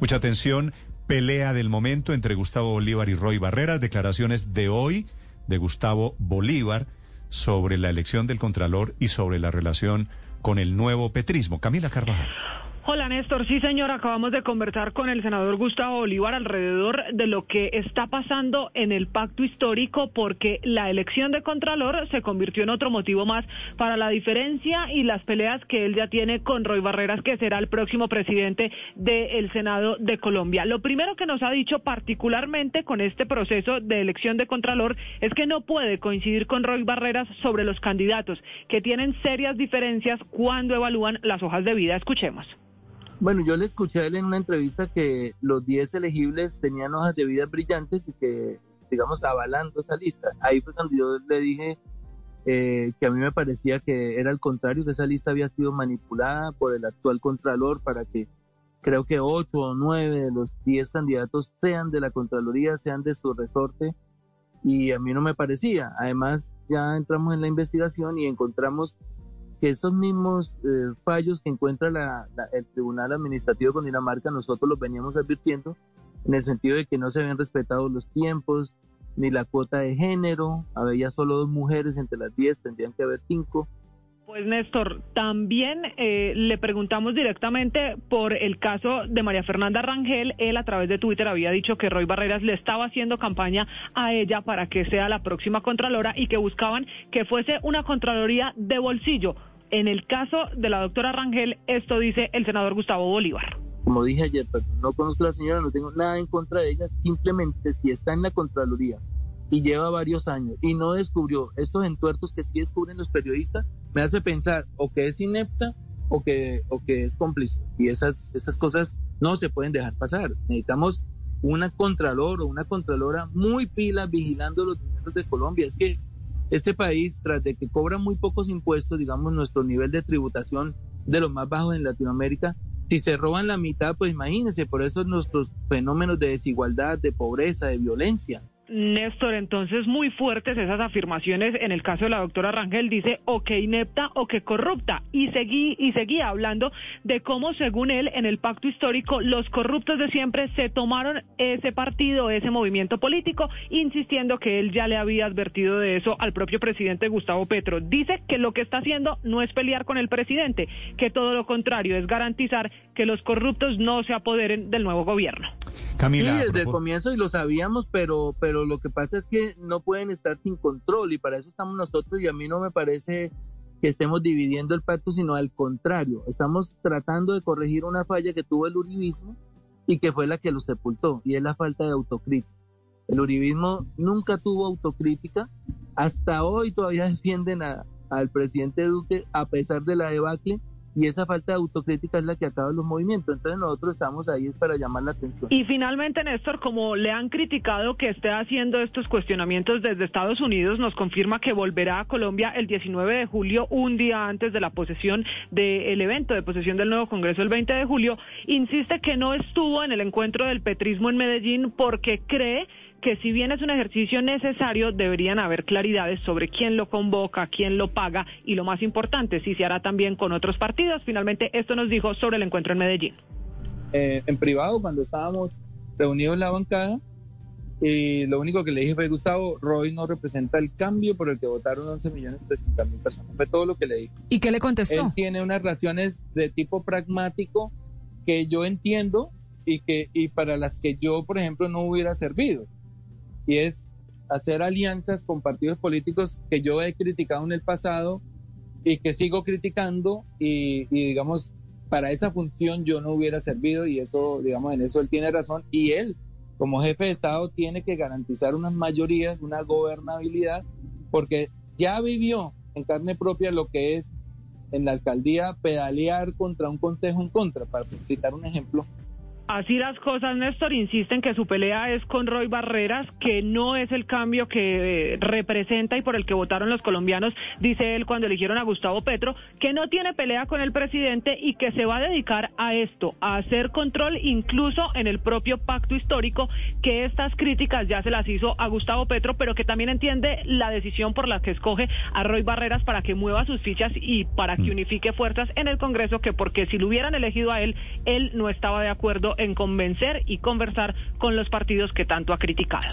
Mucha atención, pelea del momento entre Gustavo Bolívar y Roy Barreras, declaraciones de hoy de Gustavo Bolívar sobre la elección del Contralor y sobre la relación con el nuevo petrismo. Camila Carvajal. Hola Néstor, sí señor, acabamos de conversar con el senador Gustavo Bolívar alrededor de lo que está pasando en el pacto histórico porque la elección de Contralor se convirtió en otro motivo más para la diferencia y las peleas que él ya tiene con Roy Barreras, que será el próximo presidente del Senado de Colombia. Lo primero que nos ha dicho particularmente con este proceso de elección de Contralor es que no puede coincidir con Roy Barreras sobre los candidatos, que tienen serias diferencias cuando evalúan las hojas de vida. Escuchemos. Bueno, yo le escuché a él en una entrevista que los 10 elegibles tenían hojas de vida brillantes y que, digamos, avalando esa lista. Ahí fue cuando yo le dije eh, que a mí me parecía que era el contrario, que esa lista había sido manipulada por el actual Contralor para que creo que 8 o 9 de los 10 candidatos sean de la Contraloría, sean de su resorte, y a mí no me parecía. Además, ya entramos en la investigación y encontramos que esos mismos eh, fallos que encuentra el Tribunal Administrativo con Dinamarca, nosotros los veníamos advirtiendo en el sentido de que no se habían respetado los tiempos, ni la cuota de género, había solo dos mujeres entre las diez, tendrían que haber cinco. Pues Néstor, también eh, le preguntamos directamente por el caso de María Fernanda Rangel. Él a través de Twitter había dicho que Roy Barreras le estaba haciendo campaña a ella para que sea la próxima Contralora y que buscaban que fuese una Contraloría de bolsillo. En el caso de la doctora Rangel, esto dice el senador Gustavo Bolívar. Como dije ayer, no conozco a la señora, no tengo nada en contra de ella, simplemente si está en la Contraloría y lleva varios años y no descubrió estos entuertos que sí descubren los periodistas, me hace pensar o que es inepta o que, o que es cómplice. Y esas, esas cosas no se pueden dejar pasar. Necesitamos una contralor o una contralora muy pila vigilando los dineros de Colombia. Es que este país, tras de que cobra muy pocos impuestos, digamos, nuestro nivel de tributación de los más bajos en Latinoamérica, si se roban la mitad, pues imagínense, por eso nuestros fenómenos de desigualdad, de pobreza, de violencia. Néstor, entonces muy fuertes esas afirmaciones en el caso de la doctora Rangel, dice o que inepta o que corrupta y seguí y seguía hablando de cómo según él en el pacto histórico los corruptos de siempre se tomaron ese partido, ese movimiento político, insistiendo que él ya le había advertido de eso al propio presidente Gustavo Petro. Dice que lo que está haciendo no es pelear con el presidente, que todo lo contrario es garantizar que los corruptos no se apoderen del nuevo gobierno. Camila, sí, desde el comienzo y lo sabíamos, pero pero lo que pasa es que no pueden estar sin control y para eso estamos nosotros y a mí no me parece que estemos dividiendo el pacto, sino al contrario, estamos tratando de corregir una falla que tuvo el uribismo y que fue la que lo sepultó, y es la falta de autocrítica. El uribismo nunca tuvo autocrítica, hasta hoy todavía defienden al presidente Duque a pesar de la debacle y esa falta de autocrítica es la que acaba los movimientos. Entonces nosotros estamos ahí para llamar la atención. Y finalmente, Néstor, como le han criticado que esté haciendo estos cuestionamientos desde Estados Unidos, nos confirma que volverá a Colombia el 19 de julio, un día antes de la posesión del evento de posesión del nuevo Congreso el 20 de julio. Insiste que no estuvo en el encuentro del petrismo en Medellín porque cree que si bien es un ejercicio necesario, deberían haber claridades sobre quién lo convoca, quién lo paga y lo más importante, si se hará también con otros partidos. Finalmente, esto nos dijo sobre el encuentro en Medellín. Eh, en privado, cuando estábamos reunidos en la bancada, y lo único que le dije fue, Gustavo, Roy no representa el cambio por el que votaron 11 millones de mil personas. Fue todo lo que le dije. ¿Y qué le contestó? Él tiene unas relaciones de tipo pragmático que yo entiendo y, que, y para las que yo, por ejemplo, no hubiera servido y es hacer alianzas con partidos políticos que yo he criticado en el pasado y que sigo criticando y, digamos, para esa función yo no hubiera servido y eso, digamos, en eso él tiene razón y él como jefe de Estado tiene que garantizar unas mayorías, una gobernabilidad, porque ya vivió en carne propia lo que es en la alcaldía pedalear contra un consejo en contra, para citar un ejemplo, Así las cosas, Néstor, insisten que su pelea es con Roy Barreras, que no es el cambio que eh, representa y por el que votaron los colombianos, dice él cuando eligieron a Gustavo Petro, que no tiene pelea con el presidente y que se va a dedicar a esto, a hacer control incluso en el propio pacto histórico, que estas críticas ya se las hizo a Gustavo Petro, pero que también entiende la decisión por la que escoge a Roy Barreras para que mueva sus fichas y para que mm. unifique fuerzas en el Congreso, que porque si lo hubieran elegido a él, él no estaba de acuerdo en convencer y conversar con los partidos que tanto ha criticado.